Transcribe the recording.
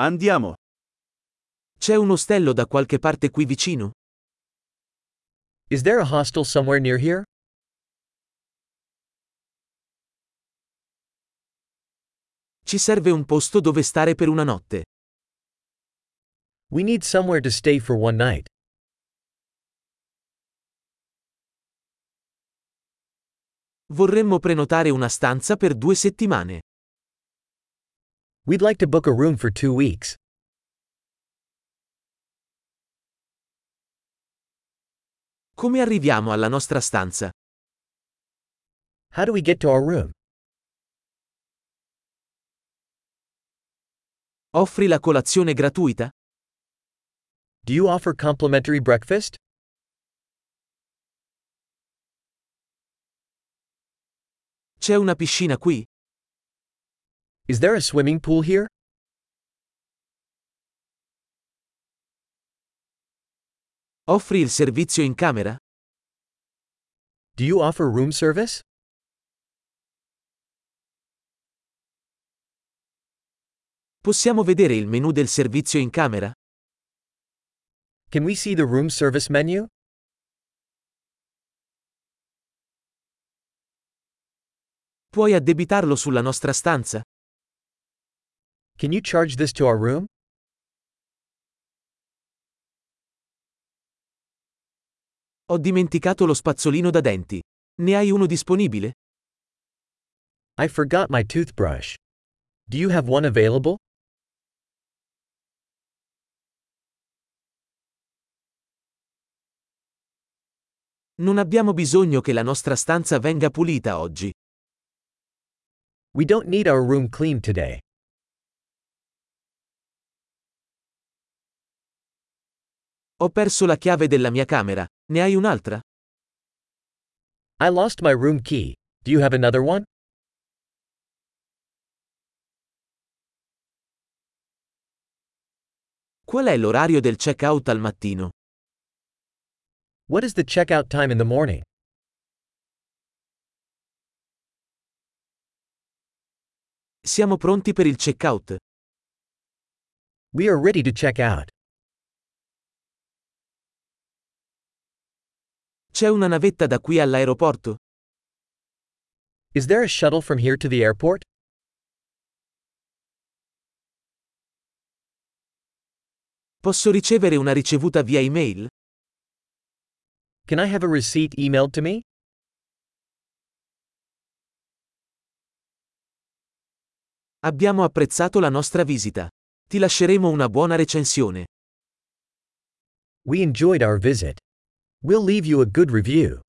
Andiamo. C'è un ostello da qualche parte qui vicino? Is there a hostel somewhere near here? Ci serve un posto dove stare per una notte. We need somewhere to stay for one night. Vorremmo prenotare una stanza per due settimane. We'd like to book a room for two weeks. Come arriviamo alla nostra stanza? How do we get to our room? Offri la colazione gratuita? Do you offer complimentary breakfast? C'è una piscina qui? Is there a swimming pool here? Offri il servizio in camera? Do you offer room service? Possiamo vedere il menu del servizio in camera? Can we see the room service menu? Puoi addebitarlo sulla nostra stanza? Can you charge this to our room? Ho dimenticato lo spazzolino da denti. Ne hai uno disponibile? I forgot my toothbrush. Do you have one available? Non abbiamo bisogno che la nostra stanza venga pulita oggi. We don't need our room cleaned today. Ho perso la chiave della mia camera. Ne hai un'altra? I lost my room key. Do you have another one? Qual è l'orario del check-out al mattino? What is the checkout time in the morning? Siamo pronti per il check-out. We are ready to check out. C'è una navetta da qui all'aeroporto? Is there a shuttle from here to the airport? Posso ricevere una ricevuta via email? Can I have a receipt emailed to me? Abbiamo apprezzato la nostra visita. Ti lasceremo una buona recensione. We enjoyed our visit. We'll leave you a good review.